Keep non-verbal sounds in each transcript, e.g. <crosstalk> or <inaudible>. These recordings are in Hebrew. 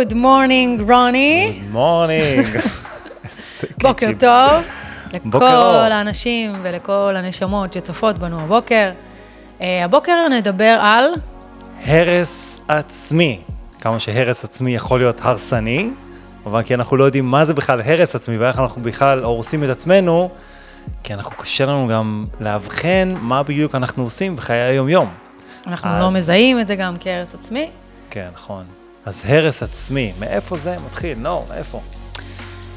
Good morning, רוני. Good morning. <laughs> בוקר טוב. לכל האנשים ולכל הנשמות שצופות בנו הבוקר. אה, הבוקר נדבר על... הרס עצמי. כמה שהרס עצמי יכול להיות הרסני, אבל כי אנחנו לא יודעים מה זה בכלל הרס עצמי ואיך אנחנו בכלל הורסים את עצמנו, כי אנחנו קשה לנו גם לאבחן מה בדיוק אנחנו עושים בחיי היום-יום. אנחנו אז- לא מזהים את זה גם כהרס עצמי. כן, נכון. אז הרס עצמי, מאיפה זה מתחיל? נו, מאיפה?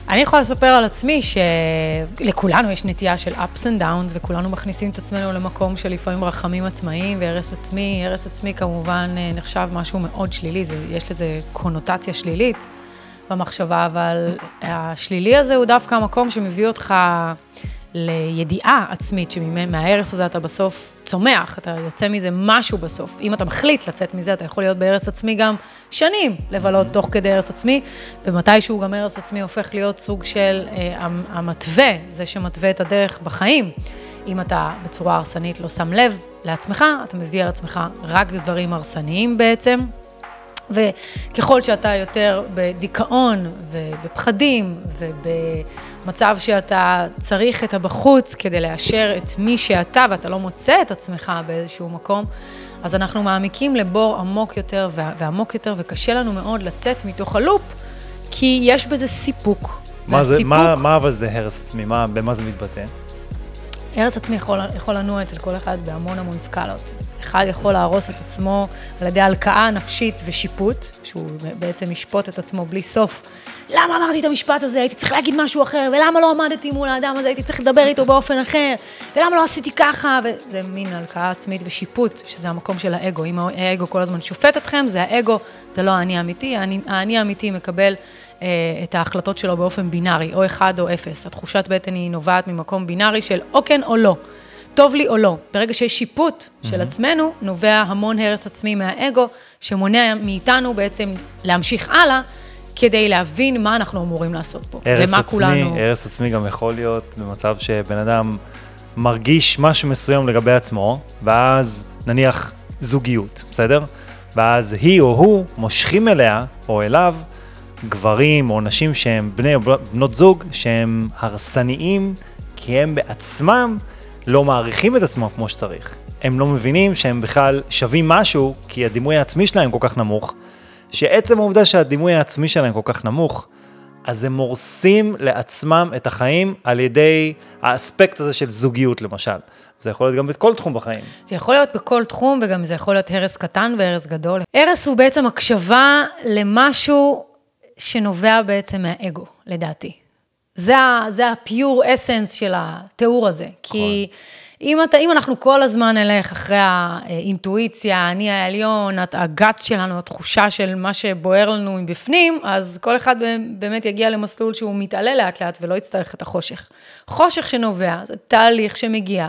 אני יכולה לספר על עצמי שלכולנו יש נטייה של ups and downs, וכולנו מכניסים את עצמנו למקום של לפעמים רחמים עצמאיים והרס עצמי. הרס עצמי כמובן אה, נחשב משהו מאוד שלילי, זה, יש לזה קונוטציה שלילית במחשבה, אבל השלילי הזה הוא דווקא המקום שמביא אותך לידיעה עצמית, שמההרס הזה אתה בסוף צומח, אתה יוצא מזה משהו בסוף. אם אתה מחליט לצאת מזה, אתה יכול להיות בהרס עצמי גם שנים, לבלות תוך כדי הרס עצמי, ומתישהו גם הרס עצמי הופך להיות סוג של אה, המ- המתווה, זה שמתווה את הדרך בחיים. אם אתה בצורה הרסנית לא שם לב לעצמך, אתה מביא על עצמך רק דברים הרסניים בעצם. וככל שאתה יותר בדיכאון ובפחדים ובמצב שאתה צריך את הבחוץ כדי לאשר את מי שאתה ואתה לא מוצא את עצמך באיזשהו מקום, אז אנחנו מעמיקים לבור עמוק יותר ועמוק יותר, וקשה לנו מאוד לצאת מתוך הלופ, כי יש בזה סיפוק. מה זה, מה, מה אבל זה הרס עצמי? מה, במה זה מתבטא? הרס עצמי יכול, יכול לנוע אצל כל אחד בהמון המון סקלות. אחד יכול להרוס את עצמו על ידי הלקאה נפשית ושיפוט, שהוא בעצם ישפוט את עצמו בלי סוף. למה אמרתי את המשפט הזה? הייתי צריך להגיד משהו אחר, ולמה לא עמדתי מול האדם הזה? הייתי צריך לדבר איתו באופן אחר, ולמה לא עשיתי ככה? וזה מין הלקאה עצמית ושיפוט, שזה המקום של האגו. אם האגו כל הזמן שופט אתכם, זה האגו, זה לא האני האמיתי. האני, האמיתי מקבל אה, את ההחלטות שלו באופן בינארי, או אחד או אפס. התחושת בטן היא נובעת ממקום בינארי של או כן או לא, טוב לי או לא. ברגע שיש שיפוט של עצמנו, נובע המון הרס עצמי מהאגו, שמונע מאיתנו בעצם להמשיך הלאה, כדי להבין מה אנחנו אמורים לעשות פה, ומה עצמי, כולנו... הרס עצמי גם יכול להיות במצב שבן אדם מרגיש משהו מסוים לגבי עצמו, ואז נניח זוגיות, בסדר? ואז היא או הוא מושכים אליה או אליו גברים או נשים שהם בני או בנות זוג שהם הרסניים, כי הם בעצמם לא מעריכים את עצמם כמו שצריך. הם לא מבינים שהם בכלל שווים משהו, כי הדימוי העצמי שלהם כל כך נמוך, שעצם העובדה שהדימוי העצמי שלהם כל כך נמוך, אז הם הורסים לעצמם את החיים על ידי האספקט הזה של זוגיות למשל. זה יכול להיות גם בכל תחום בחיים. זה יכול להיות בכל תחום, וגם זה יכול להיות הרס קטן והרס גדול. הרס הוא בעצם הקשבה למשהו שנובע בעצם מהאגו, לדעתי. זה, ה- זה הפיור אסנס של התיאור הזה. כי אם, אתה, אם אנחנו כל הזמן נלך אחרי האינטואיציה, האני העליון, הגץ שלנו, התחושה של מה שבוער לנו מבפנים, אז כל אחד באמת יגיע למסלול שהוא מתעלה לאט לאט ולא יצטרך את החושך. חושך שנובע, זה תהליך שמגיע.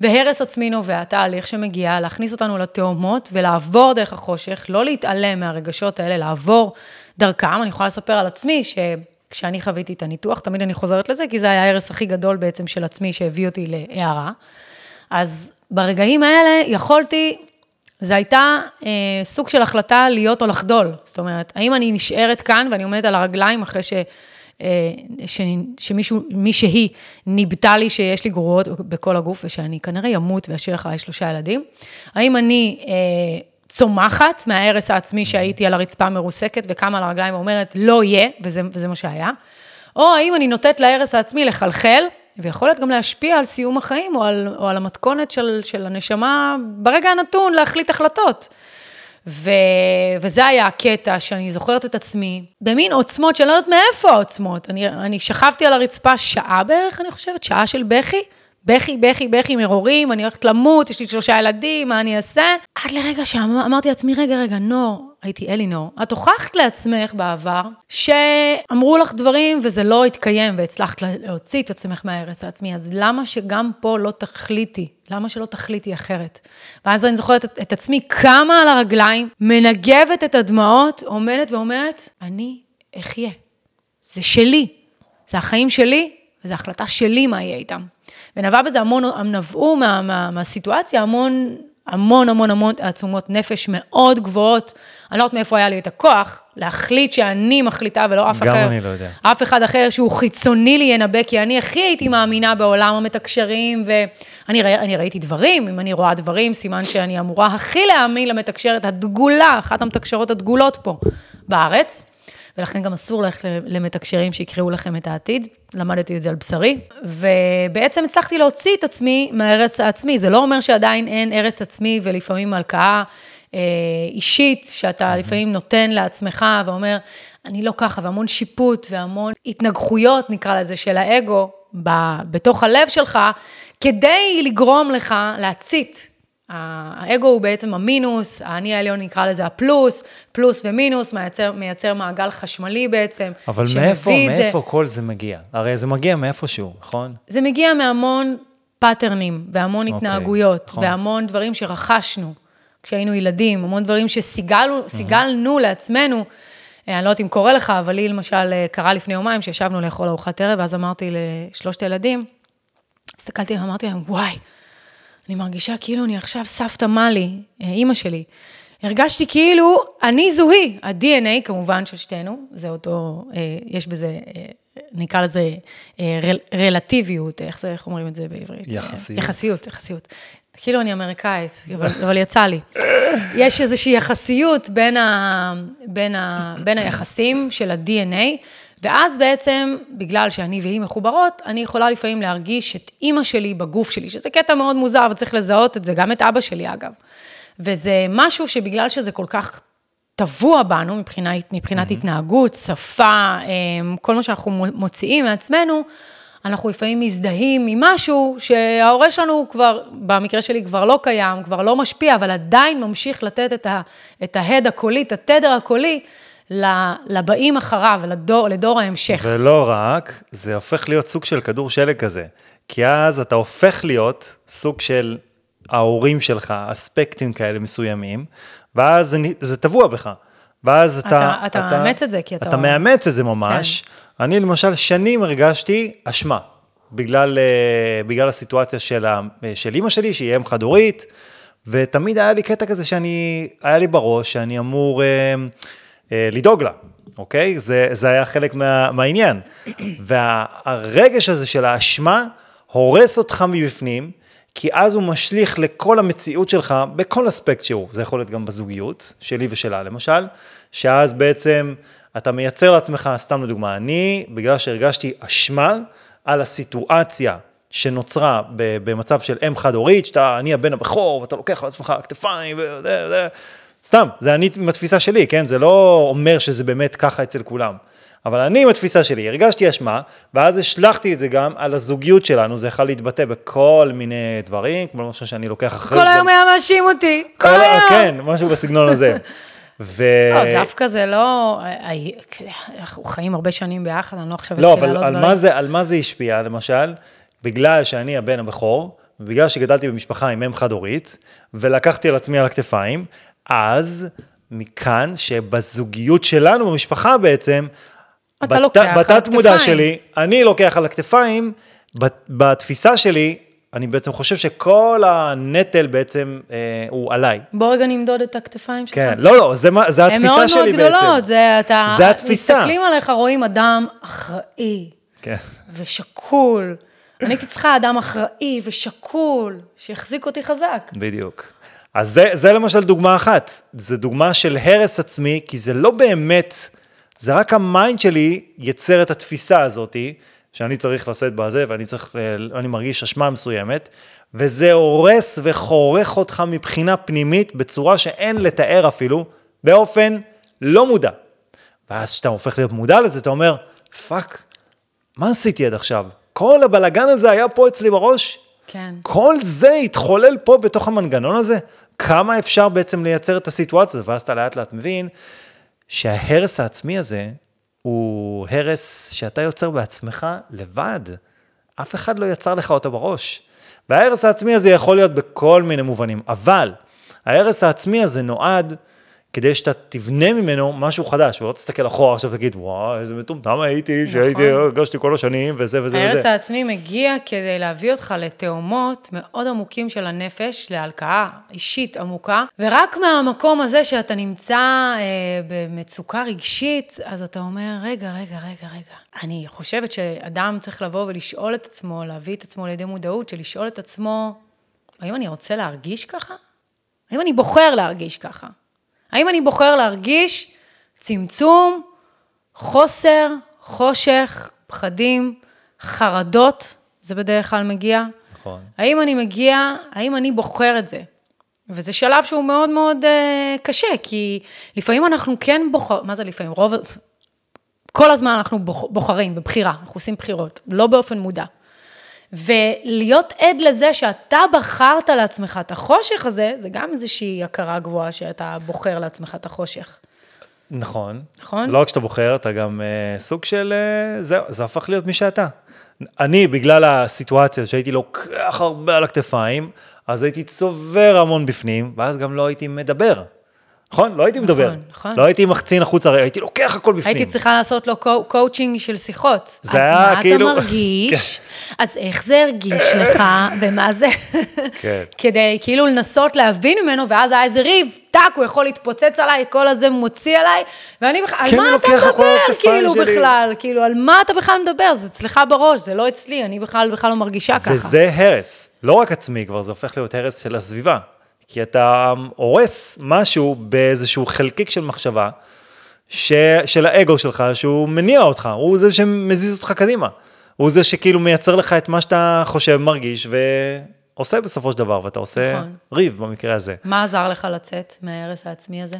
והרס עצמי נובע, תהליך שמגיע להכניס אותנו לתאומות ולעבור דרך החושך, לא להתעלם מהרגשות האלה, לעבור דרכם. אני יכולה לספר על עצמי שכשאני חוויתי את הניתוח, תמיד אני חוזרת לזה, כי זה היה ההרס הכי גדול בעצם של עצמי שהביא אותי להערה. אז ברגעים האלה יכולתי, זו הייתה אה, סוג של החלטה להיות או לחדול. זאת אומרת, האם אני נשארת כאן ואני עומדת על הרגליים אחרי ש... אה, ש, שמישהו, מישהי ניבטה לי שיש לי גרורות בכל הגוף ושאני כנראה אמות ואשאיר אחריי שלושה ילדים. האם אני אה, צומחת מההרס העצמי שהייתי על הרצפה מרוסקת וקמה על הרגליים ואומרת לא יהיה, וזה, וזה מה שהיה, או האם אני נותנת להרס העצמי לחלחל, ויכול להיות גם להשפיע על סיום החיים או על, או על המתכונת של, של הנשמה ברגע הנתון להחליט החלטות. ו... וזה היה הקטע שאני זוכרת את עצמי, במין עוצמות שאני לא יודעת מאיפה העוצמות. אני, אני שכבתי על הרצפה שעה בערך, אני חושבת, שעה של בכי. בכי, בכי, בכי, מרורים, אני הולכת למות, יש לי שלושה ילדים, מה אני אעשה? עד לרגע שאמרתי לעצמי, רגע, רגע, נור, הייתי אלינור, את הוכחת לעצמך בעבר, שאמרו לך דברים וזה לא התקיים, והצלחת להוציא את עצמך מההרס העצמי, אז למה שגם פה לא תחליטי? למה שלא תחליטי אחרת? ואז אני זוכרת את, את עצמי קמה על הרגליים, מנגבת את הדמעות, עומדת ואומרת, אני אחיה. זה שלי. זה החיים שלי, וזו החלטה שלי מה יהיה איתם. ונבע בזה המון, נבעו מה, מה, מהסיטואציה המון המון המון המון תעצומות נפש מאוד גבוהות. אני לא יודעת מאיפה היה לי את הכוח להחליט שאני מחליטה ולא אף גם אחר. אני לא יודע. אף אחד אחר שהוא חיצוני לי ינבא, כי אני הכי הייתי מאמינה בעולם המתקשרים, ואני ראי, אני ראיתי דברים, אם אני רואה דברים, סימן שאני אמורה הכי להאמין למתקשרת הדגולה, אחת המתקשרות הדגולות פה בארץ. ולכן גם אסור ללכת למתקשרים שיקראו לכם את העתיד. למדתי את זה על בשרי, ובעצם הצלחתי להוציא את עצמי מההרס העצמי. זה לא אומר שעדיין אין הרס עצמי ולפעמים הלקאה אה, אישית, שאתה לפעמים נותן לעצמך ואומר, אני לא ככה, והמון שיפוט והמון התנגחויות, נקרא לזה, של האגו, ב, בתוך הלב שלך, כדי לגרום לך להצית האגו הוא בעצם המינוס, האני העליון נקרא לזה הפלוס, פלוס ומינוס, מייצר, מייצר מעגל חשמלי בעצם, אבל מאיפה, מאיפה זה. כל זה מגיע? הרי זה מגיע מאיפשהו, נכון? זה מגיע מהמון pattern ים, והמון okay, אוקיי, התנהגויות, נכון. והמון דברים שרכשנו כשהיינו ילדים, המון דברים שסיגלנו mm-hmm. לעצמנו. אה, אני לא יודעת אם קורה לך, אבל לי למשל אה, קרה לפני יומיים שישבנו לאכול ארוחת ערב, ואז אמרתי לשלושת הילדים, הסתכלתי ואמרתי להם, וואי, אני מרגישה כאילו אני עכשיו סבתא מלי, אה, אימא שלי. הרגשתי כאילו אני זו היא, ה-DNA כמובן של שתינו, זה אותו, אה, יש בזה, אה, נקרא לזה רל, רלטיביות, איך זה, איך אומרים את זה בעברית? יחסיות. יחסיות, יחסיות. כאילו אני אמריקאית, אבל, אבל יצא לי. יש איזושהי יחסיות בין, ה, בין, ה, בין היחסים של ה-DNA, ואז בעצם, בגלל שאני והיא מחוברות, אני יכולה לפעמים להרגיש את אימא שלי בגוף שלי, שזה קטע מאוד מוזר וצריך לזהות את זה, גם את אבא שלי אגב. וזה משהו שבגלל שזה כל כך טבוע בנו מבחינה, מבחינת mm-hmm. התנהגות, שפה, אמ, כל מה שאנחנו מוציאים מעצמנו, אנחנו לפעמים מזדהים עם משהו שההורה שלנו כבר, במקרה שלי כבר לא קיים, כבר לא משפיע, אבל עדיין ממשיך לתת את, ה, את ההד הקולי, את התדר הקולי. לבאים אחריו, לדור, לדור ההמשך. ולא רק, זה הופך להיות סוג של כדור שלג כזה. כי אז אתה הופך להיות סוג של ההורים שלך, אספקטים כאלה מסוימים, ואז זה, זה טבוע בך. ואז אתה... אתה, אתה, אתה מאמץ את זה, כי אתה... אתה מאמץ את זה ממש. כן. אני למשל שנים הרגשתי אשמה, בגלל, אה, בגלל הסיטואציה של, ה, של אימא שלי, שהיא אם חד-הורית, ותמיד היה לי קטע כזה שאני, היה לי בראש שאני אמור... אה, לדאוג לה, אוקיי? זה, זה היה חלק מה, מהעניין. והרגש הזה של האשמה הורס אותך מבפנים, כי אז הוא משליך לכל המציאות שלך בכל אספקט שהוא. זה יכול להיות גם בזוגיות, שלי ושלה למשל, שאז בעצם אתה מייצר לעצמך, סתם לדוגמה, אני, בגלל שהרגשתי אשמה על הסיטואציה שנוצרה במצב של אם חד-הורית, שאתה, אני הבן הבכור, ואתה לוקח על עצמך כתפיים, וזה, וזה, סתם, זה אני עם התפיסה שלי, כן? זה לא אומר שזה באמת ככה אצל כולם. אבל אני עם התפיסה שלי, הרגשתי אשמה, ואז השלכתי את זה גם על הזוגיות שלנו, זה יכול להתבטא בכל מיני דברים, כמו למשל שאני לוקח אחרי... כל היום היה מאשים אותי, כל היום. כן, משהו בסגנון הזה. ו... לא, דווקא זה לא, אנחנו חיים הרבה שנים ביחד, אני לא עכשיו לא, אבל על מה, זה, על מה זה השפיע, למשל? בגלל שאני הבן הבכור, ובגלל שגדלתי במשפחה עם אם חד-הורית, ולקחתי על עצמי על הכתפיים, אז מכאן שבזוגיות שלנו, במשפחה בעצם, אתה בת, לוקח על. בתת מודע שלי, אני לוקח על הכתפיים, בתפיסה שלי, אני בעצם חושב שכל הנטל בעצם אה, הוא עליי. בוא רגע נמדוד את הכתפיים שלך. כן, לא, לא, זה, זה התפיסה שלי בעצם. הן מאוד מאוד גדולות, זה אתה... זה התפיסה. מסתכלים עליך, רואים אדם אחראי. כן. ושקול. אני הייתי צריכה אדם אחראי ושקול, שיחזיק אותי חזק. בדיוק. אז זה, זה למשל דוגמה אחת, זה דוגמה של הרס עצמי, כי זה לא באמת, זה רק ה mind שלי יצר את התפיסה הזאתי, שאני צריך לשאת בזה, ואני צריך, אני מרגיש אשמה מסוימת, וזה הורס וחורך אותך מבחינה פנימית בצורה שאין לתאר אפילו, באופן לא מודע. ואז כשאתה הופך להיות מודע לזה, אתה אומר, fuck, מה עשיתי עד עכשיו? כל הבלגן הזה היה פה אצלי בראש? כן. כל זה התחולל פה בתוך המנגנון הזה? כמה אפשר בעצם לייצר את הסיטואציה, ואז אתה לאט לאט מבין שההרס העצמי הזה הוא הרס שאתה יוצר בעצמך לבד. אף אחד לא יצר לך אותו בראש. וההרס העצמי הזה יכול להיות בכל מיני מובנים, אבל ההרס העצמי הזה נועד כדי שאתה תבנה ממנו משהו חדש, ולא תסתכל אחורה עכשיו ותגיד, וואו, איזה מטומטם הייתי, נכון. שהייתי, הרגשתי כל השנים, וזה וזה ההרס וזה. העצמי מגיע כדי להביא אותך לתאומות מאוד עמוקים של הנפש, להלקאה אישית עמוקה, ורק מהמקום הזה שאתה נמצא אה, במצוקה רגשית, אז אתה אומר, רגע, רגע, רגע, רגע. אני חושבת שאדם צריך לבוא ולשאול את עצמו, להביא את עצמו לידי מודעות, של לשאול את עצמו, האם אני רוצה להרגיש ככה? האם אני בוחר להרגיש ככה? האם אני בוחר להרגיש צמצום, חוסר, חושך, פחדים, חרדות, זה בדרך כלל מגיע. נכון. האם אני מגיע, האם אני בוחר את זה? וזה שלב שהוא מאוד מאוד אה, קשה, כי לפעמים אנחנו כן בוחר, מה זה לפעמים? רוב, כל הזמן אנחנו בוח, בוחרים בבחירה, אנחנו עושים בחירות, לא באופן מודע. ולהיות עד לזה שאתה בחרת לעצמך את החושך הזה, זה גם איזושהי הכרה גבוהה שאתה בוחר לעצמך את החושך. נכון. נכון? לא רק שאתה בוחר, אתה גם אה, סוג של, אה, זהו, זה הפך להיות מי שאתה. אני, בגלל הסיטואציה שהייתי לוקח הרבה על הכתפיים, אז הייתי צובר המון בפנים, ואז גם לא הייתי מדבר. נכון? לא הייתי מדבר. נכון. לא הייתי מחצין החוצה, הייתי לוקח הכל בפנים. הייתי צריכה לעשות לו קו- קואוצ'ינג של שיחות. זה היה אז מה כאילו- אתה מרגיש? <laughs> אז איך זה הרגיש לך, ומה זה? כן. כדי כאילו לנסות להבין ממנו, ואז היה איזה ריב, טאק, הוא יכול להתפוצץ עליי, כל הזה מוציא עליי, ואני בכלל, על כן, מה אני אתה על מדבר, כאילו, שלי. בכלל? כאילו, על מה אתה בכלל מדבר? זה אצלך בראש, זה לא אצלי, אני בכלל בכלל לא מרגישה ככה. וזה הרס, לא רק עצמי כבר, זה הופך להיות הרס של הסביבה. כי אתה הורס משהו באיזשהו חלקיק של מחשבה, ש... של האגו שלך, שהוא מניע אותך, הוא זה שמזיז אותך קדימה. הוא זה שכאילו מייצר לך את מה שאתה חושב, מרגיש, ועושה בסופו של דבר, ואתה עושה נכון. ריב במקרה הזה. מה עזר לך לצאת מההרס העצמי הזה?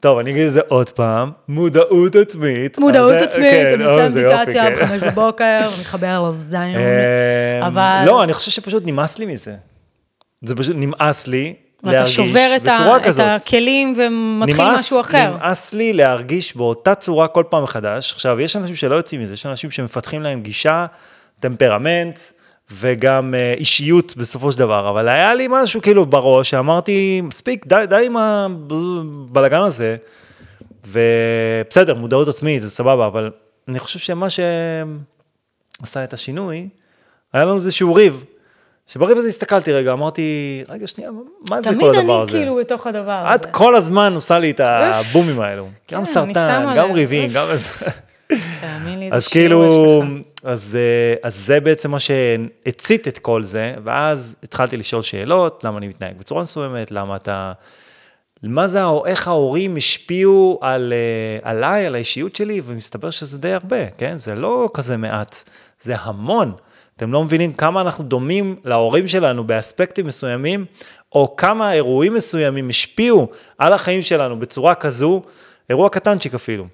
טוב, אני אגיד את זה עוד פעם, מודעות עצמית. מודעות אז עצמית, כן, אני עושה מדיטציה כן. בחמש בבוקר, מתחבר לזין, <laughs> אמ, אבל... לא, אני חושב שפשוט נמאס לי מזה. זה פשוט נמאס לי ואתה להרגיש שובר את, בצורה ה, את כזאת. הכלים ומתחיל נמאס- משהו אחר. נמאס לי להרגיש באותה צורה כל פעם מחדש. עכשיו, יש אנשים שלא יוצאים מזה, יש אנשים שמפתחים להם גישה, טמפרמנט, וגם אה, אישיות בסופו של דבר, אבל היה לי משהו כאילו בראש, שאמרתי, מספיק, די, די עם הבלאגן הזה, ובסדר, מודעות עצמית, זה סבבה, אבל אני חושב שמה שעשה את השינוי, היה לנו איזשהו ריב. שבריב הזה הסתכלתי רגע, אמרתי, רגע, שנייה, מה זה תמיד כל אני הדבר הזה? כאילו בתוך הדבר הזה. את כל הזמן עושה לי את הבומים האלו. כן, גם אני סרטן, גם. ריבים, גם איזה... תאמין לי, זה אז שיעור כאילו, יש לך. אז, אה, אז זה בעצם מה שהצית את כל זה, ואז התחלתי לשאול שאלות, למה אני מתנהג בצורה מסוימת, למה אתה... מה זה, איך ההורים השפיעו על, אה, עליי, על האישיות שלי, ומסתבר שזה די הרבה, כן? זה לא כזה מעט, זה המון. אתם לא מבינים כמה אנחנו דומים להורים שלנו באספקטים מסוימים, או כמה אירועים מסוימים השפיעו על החיים שלנו בצורה כזו, אירוע קטנצ'יק אפילו.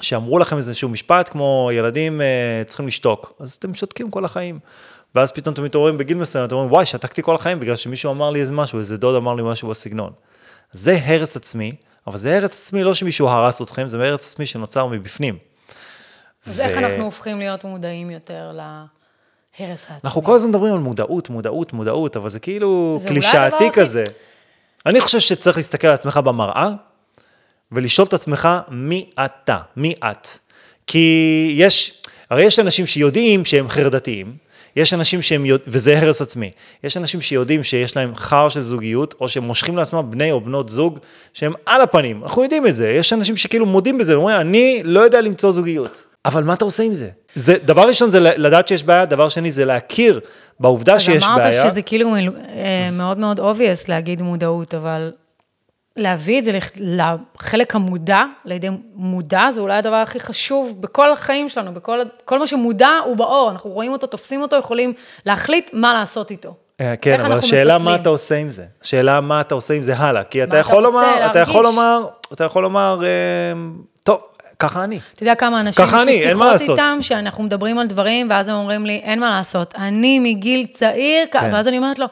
שאמרו לכם איזשהו משפט כמו ילדים אה, צריכים לשתוק, אז אתם שותקים כל החיים. ואז פתאום אתם מתעוררים בגיל מסוים, אתם אומרים, וואי, שתקתי כל החיים בגלל שמישהו אמר לי איזה משהו, איזה דוד אמר לי משהו בסגנון. זה הרס עצמי, אבל זה הרס עצמי לא שמישהו הרס אתכם, זה הרס עצמי שנוצר מבפנים. אז איך אנחנו הופכים להיות מודעים יותר להרס העצמי? אנחנו כל הזמן מדברים על מודעות, מודעות, מודעות, אבל זה כאילו קלישאתי הכי- כזה. אני חושב שצריך להסתכל על עצמך במראה, ולשאול את עצמך מי אתה, מי את. כי יש, הרי יש אנשים שיודעים שהם חרדתיים, יש אנשים שהם, יודע- וזה הרס עצמי, יש אנשים שיודעים שיש להם חר של זוגיות, או שהם מושכים לעצמם בני או בנות זוג שהם על הפנים, אנחנו יודעים את זה, יש אנשים שכאילו מודים בזה, אומרים, אני לא יודע למצוא זוגיות. אבל מה אתה עושה עם זה? זה דבר ראשון זה לדעת שיש בעיה, דבר שני זה להכיר בעובדה שיש אז אמרת בעיה. שזה כאילו אה, מאוד מאוד obvious להגיד מודעות, אבל להביא את זה לח- לחלק המודע, לידי מודע, זה אולי הדבר הכי חשוב בכל החיים שלנו, בכל כל מה שמודע הוא באור, אנחנו רואים אותו, תופסים אותו, יכולים להחליט מה לעשות איתו. אה, כן, אבל השאלה? מה אתה עושה עם זה. השאלה מה אתה עושה עם זה הלאה. כי אתה יכול לומר, אתה יכול? לומר, אתה יכול לומר, טוב, ככה אני. אתה יודע כמה אנשים ככה יש אני, לי אין מה שיחות לעשות. איתם, שאנחנו מדברים על דברים, ואז הם אומרים לי, אין מה לעשות, אני מגיל צעיר, כן. ואז אני אומרת לו,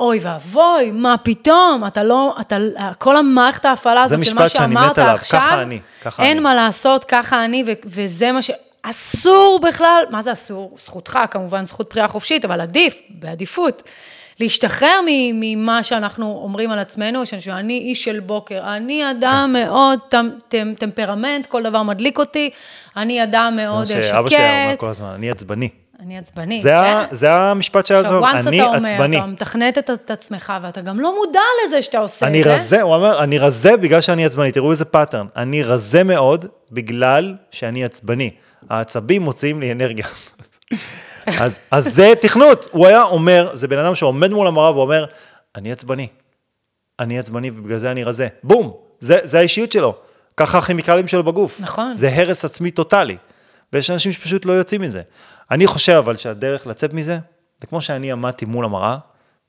אוי ואבוי, מה פתאום, אתה לא, אתה, כל המערכת ההפעלה הזאת של מה שאמרת עליו, עכשיו, ככה אני, ככה אין אני. מה לעשות, ככה אני, ו- וזה מה ש... אסור בכלל, מה זה אסור? זכותך, כמובן, זכות בחירה חופשית, אבל עדיף, בעדיפות, להשתחרר ממה שאנחנו אומרים על עצמנו, שאנשים, אני איש של בוקר, אני אדם מאוד טמ- טמ- טמפרמנט, כל דבר מדליק אותי, אני אדם זה מאוד מה אה, שאבא שלי שקט, כל הזמן, אני עצבני. אני עצבני. זה ה- זה המשפט שהיה עכשיו, אומר, once אני אתה אומר, עצבני. אתה מתכנת את, את עצמך, ואתה גם לא מודע לזה שאתה עושה אני את זה. רזה, הוא אומר, אני רזה בגלל שאני עצבני, תראו איזה pattern. אני רזה מאוד בגלל שאני עצבני. העצבים מוציאים לי אנרגיה. אז, אז זה תכנות, הוא היה אומר, זה בן אדם שעומד מול המראה ואומר, אני עצבני. אני עצבני ובגלל זה אני רזה. בום, זה, זה האישיות שלו. ככה הכימיקלים שלו בגוף. נכון. זה הרס עצמי טוטאלי. ויש אנשים שפשוט לא יוצאים מזה. אני חושב אבל שהדרך לצאת מזה, זה כמו שאני עמדתי מול המראה,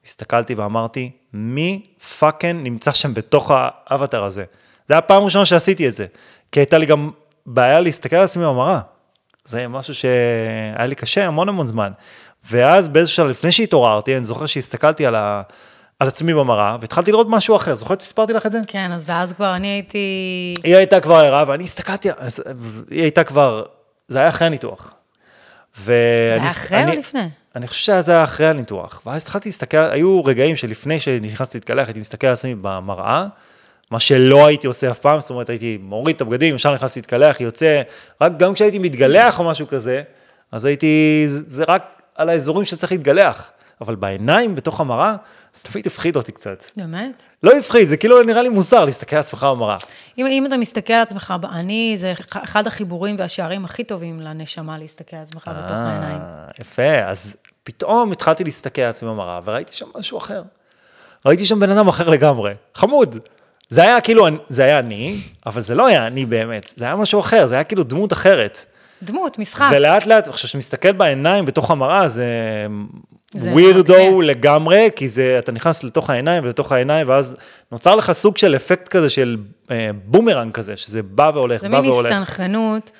הסתכלתי ואמרתי, מי fucking נמצא שם בתוך האווטאר הזה? זה היה הפעם הראשונה שעשיתי את זה. כי הייתה לי גם בעיה להסתכל על עצמי במראה. זה משהו שהיה לי קשה המון המון זמן. ואז באיזשהו שלב, לפני שהתעוררתי, אני זוכר שהסתכלתי על, ה... על עצמי במראה, והתחלתי לראות משהו אחר. זוכרת שסיפרתי לך את זה? כן, אז ואז כבר אני הייתי... היא הייתה כבר ערה, ואני הסתכלתי, אז היא הייתה כבר, זה היה אחרי הניתוח. זה ואני, היה אחרי אני, או לפני? אני חושב שזה היה אחרי הניתוח. ואז התחלתי להסתכל, היו רגעים שלפני שנכנסתי להתקלח, הייתי מסתכל על עצמי במראה, מה שלא הייתי עושה אף פעם, זאת אומרת, הייתי מוריד את הבגדים, ישר נכנס להתקלח, יוצא, רק גם כשהייתי מתגלח או משהו כזה, אז הייתי, זה רק על האזורים שצריך להתגלח. אבל בעיניים, בתוך המראה, זה תמיד הפחיד אותי קצת. באמת? לא הפחיד, זה כאילו נראה לי מוזר להסתכל על עצמך במראה. אם, אם אתה מסתכל על עצמך, אני, זה אחד החיבורים והשערים הכי טובים לנשמה, להסתכל על עצמך בתוך העיניים. אה, יפה, אז פתאום התחלתי להסתכל על עצמי במראה, וראיתי שם משהו אחר. ראיתי שם בן אדם אחר לגמרי, חמוד. זה היה כאילו, זה היה אני, אבל זה לא היה אני באמת, זה היה משהו אחר, זה היה כאילו דמות אחרת. דמות, משחק. ולאט לאט, עכשיו, כשאתה מסתכל בעיניים בתוך המראה, זה זה ווירדו. לגמרי, כי זה, אתה נכנס לתוך העיניים ולתוך העיניים, ואז נוצר לך סוג של אפקט כזה של אה, בומרנג כזה, שזה בא והולך, זה בא מין והולך. הסתנכרנות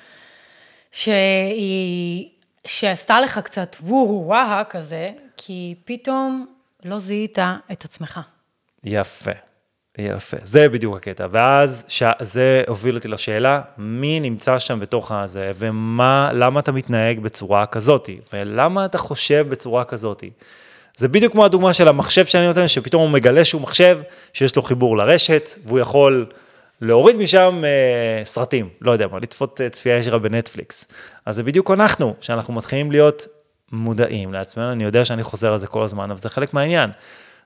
שהיא, שעשתה לך קצת וואו וואהה כזה, כי פתאום לא זיהית את עצמך. יפה, יפה. זה בדיוק הקטע. ואז ש... זה הוביל אותי לשאלה, מי נמצא שם בתוך הזה, ומה, למה אתה מתנהג בצורה כזאתי, ולמה אתה חושב בצורה כזאתי. זה בדיוק כמו הדוגמה של המחשב שאני נותן, שפתאום הוא מגלה שהוא מחשב, שיש לו חיבור לרשת, והוא יכול להוריד משם אה, סרטים, לא יודע מה, לצפות אה, צפייה ישירה בנטפליקס. אז זה בדיוק אנחנו, שאנחנו מתחילים להיות מודעים לעצמנו, אני יודע שאני חוזר על זה כל הזמן, אבל זה חלק מהעניין.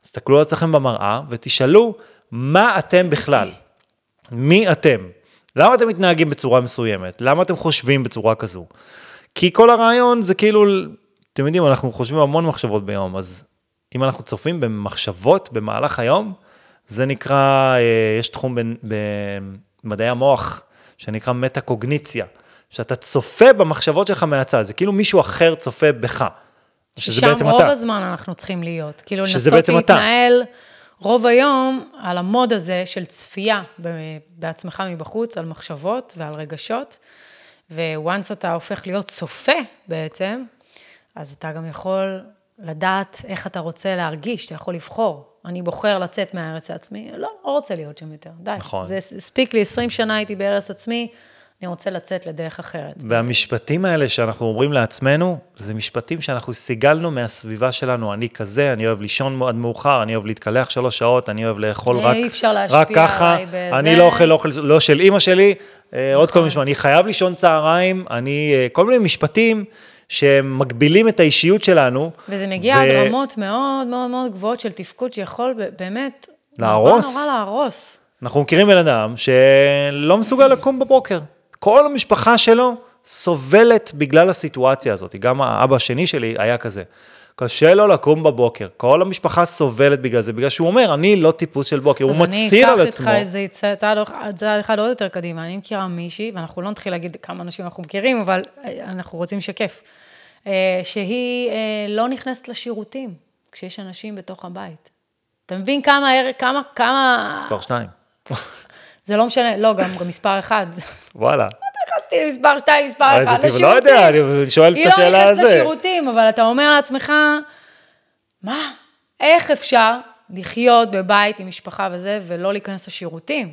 תסתכלו על עצמכם במראה ותשאלו, מה אתם בכלל? מי אתם? למה אתם מתנהגים בצורה מסוימת? למה אתם חושבים בצורה כזו? כי כל הרעיון זה כאילו, אתם יודעים, אנחנו חושבים המון מחשבות ביום, אז אם אנחנו צופים במחשבות במהלך היום, זה נקרא, אה, יש תחום במדעי המוח שנקרא מטה-קוגניציה, שאתה צופה במחשבות שלך מהצד, זה כאילו מישהו אחר צופה בך. שזה ששם בעצם רוב אתה. הזמן אנחנו צריכים להיות. כאילו לנסות בעצם אתה. רוב היום על המוד הזה של צפייה בעצמך מבחוץ, על מחשבות ועל רגשות, וואנס אתה הופך להיות צופה בעצם, אז אתה גם יכול לדעת איך אתה רוצה להרגיש, אתה יכול לבחור. אני בוחר לצאת מהארץ העצמי, לא, לא רוצה להיות שם יותר, די. נכון. זה הספיק לי, 20 שנה הייתי בארץ עצמי, אני רוצה לצאת לדרך אחרת. והמשפטים האלה שאנחנו אומרים לעצמנו, זה משפטים שאנחנו סיגלנו מהסביבה שלנו, אני כזה, אני אוהב לישון עד מאוחר, אני אוהב להתקלח שלוש שעות, אני אוהב לאכול רק, רק ככה, בזה. אני לא אוכל אוכל לא של אימא שלי, אה, עוד כל נכון. מיני משפטים, אני חייב לישון צהריים, אני, אה, כל מיני משפטים שמגבילים את האישיות שלנו. וזה מגיע ו- עד רמות מאוד מאוד מאוד גבוהות של תפקוד שיכול באמת... להרוס. נורא נורא להרוס. אנחנו מכירים בן אדם שלא מסוגל לקום בבוקר. כל המשפחה שלו סובלת בגלל הסיטואציה הזאת. גם האבא השני שלי היה כזה. קשה לו לקום בבוקר. כל המשפחה סובלת בגלל זה, בגלל שהוא אומר, אני לא טיפוס של בוקר. הוא מצהיר על אז עצמו. אני אקח איתך את זה צעד, אחד עוד יותר קדימה. אני מכירה מישהי, ואנחנו לא נתחיל להגיד כמה אנשים אנחנו מכירים, אבל אה, אנחנו רוצים לשקף, אה, שהיא אה, לא נכנסת לשירותים כשיש אנשים בתוך הבית. אתה מבין כמה, כמה, כמה... מספר שניים. זה לא משנה, לא, גם, מספר אחד. וואלה. נכנסתי למספר 2, מספר 1, הייתי- לשירותים. לא יודע, אני שואל את השאלה היא לא נכנסת. לשירותים, אבל אתה אומר לעצמך, מה, איך אפשר לחיות בבית עם משפחה וזה, ולא להיכנס לשירותים?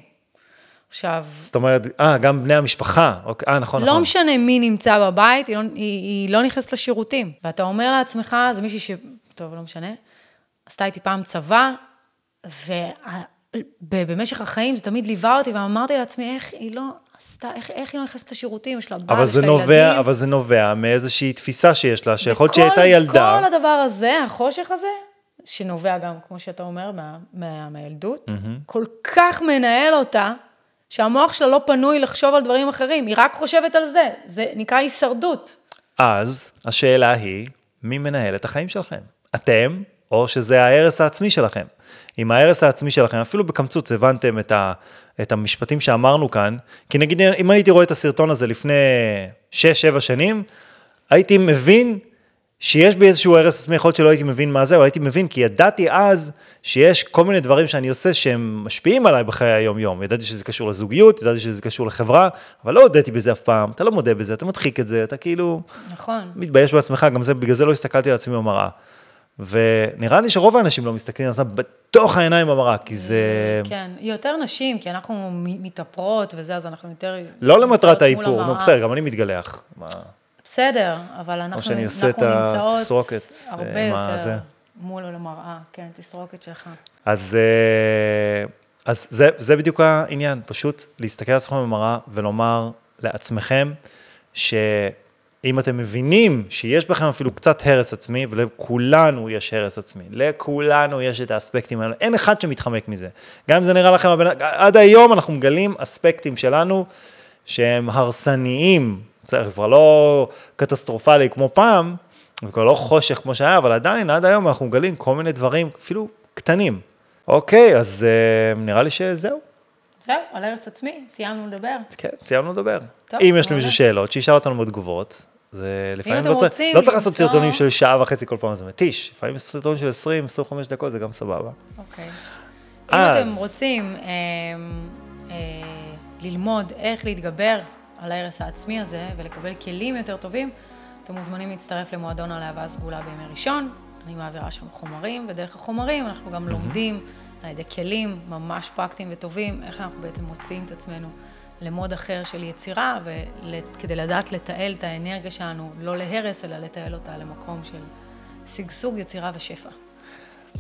עכשיו, זאת אומרת, אה, גם בני המשפחה. אוקיי, אה, נכון, לא נכון. משנה מי נמצא בבית, היא לא, היא, היא לא נכנסת לשירותים. ואתה אומר לעצמך, זה מישהי ש... טוב, לא משנה. עשתה איתי פעם צבא, ובמשך החיים זה תמיד ליווה אותי, ואמרתי לעצמי, איך היא לא עשתה, איך, איך היא לא נכנסת לשירותים, יש לה בעל, יש לה נובע, ילדים. אבל זה נובע מאיזושהי תפיסה שיש לה, שיכול להיות שהיא הייתה ילדה. כל הדבר הזה, החושך הזה, שנובע גם, כמו שאתה אומר, מה, מה, מהילדות, כל כך מנהל אותה, שהמוח שלה לא פנוי לחשוב על דברים אחרים, היא רק חושבת על זה. זה נקרא הישרדות. אז השאלה היא, מי מנהל את החיים שלכם? אתם, או שזה ההרס העצמי שלכם? אם ההרס העצמי שלכם, אפילו בקמצוץ הבנתם את, ה, את המשפטים שאמרנו כאן, כי נגיד אם הייתי רואה את הסרטון הזה לפני 6-7 שנים, הייתי מבין שיש בי איזשהו הרס עצמי, יכול להיות שלא הייתי מבין מה זה, אבל הייתי מבין, כי ידעתי אז שיש כל מיני דברים שאני עושה שהם משפיעים עליי בחיי היום-יום. ידעתי שזה קשור לזוגיות, ידעתי שזה קשור לחברה, אבל לא הודיתי בזה אף פעם, אתה לא מודה בזה, אתה מדחיק את זה, אתה כאילו נכון. מתבייש בעצמך, גם זה, בגלל זה לא הסתכלתי על עצמי במראה. ונראה לי שרוב האנשים לא מסתכלים על עצמם בתוך העיניים במראה, כי זה... כן, יותר נשים, כי אנחנו מתאפרות וזה, אז אנחנו יותר... לא למטרת האיפור, נו. בסדר, גם אני מתגלח. בסדר, אבל אנחנו, שאני עושה את התסרוקת, הרבה אה, מה יותר זה? מול המראה, כן, תסרוקת שלך. אז, אה, אז זה, זה בדיוק העניין, פשוט להסתכל על עצמכם במראה ולומר לעצמכם שאם אתם מבינים שיש בכם אפילו קצת הרס עצמי, ולכולנו יש הרס עצמי, לכולנו יש את האספקטים האלה, אין אחד שמתחמק מזה. גם אם זה נראה לכם, עד היום אנחנו מגלים אספקטים שלנו שהם הרסניים, בסדר, כבר לא קטסטרופלי כמו פעם, וכבר לא חושך כמו שהיה, אבל עדיין, עד היום אנחנו מגלים כל מיני דברים, אפילו קטנים. אוקיי, אז uh, נראה לי שזהו. זהו, על הרס עצמי, סיימנו לדבר. כן, סיימנו לדבר. טוב, אם יש. למישהו שאלות, שישאל אותנו בתגובות. זה לפעמים לא, רוצים לא צריך לעשות סרטונים של שעה וחצי כל פעם, זה מתיש. לפעמים סרטון של 20-25 דקות זה גם סבבה. אוקיי. אם אז- אתם רוצים אה, אה, ללמוד איך להתגבר על ההרס העצמי הזה ולקבל כלים יותר טובים, אתם מוזמנים להצטרף למועדון הלהבה סגולה בימי ראשון. אני מעבירה שם חומרים, ודרך החומרים אנחנו גם לומדים על ידי כלים ממש פרקטיים וטובים, איך אנחנו בעצם מוציאים את עצמנו למוד אחר של יצירה, וכדי לדעת לתעל את האנרגיה שלנו, לא להרס, אלא לתעל אותה למקום של שגשוג, יצירה ושפע.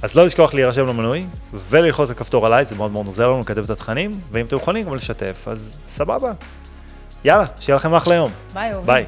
אז לא לשכוח להירשם למנוי, וללחוץ על כפתור עליי, זה מאוד מאוד עוזר לנו לקדם את התכנים, ואם אתם יכולים גם לשתף, אז סבבה. יאללה, שיהיה לכם אחלה יום. ביי, אוהבים. ביי.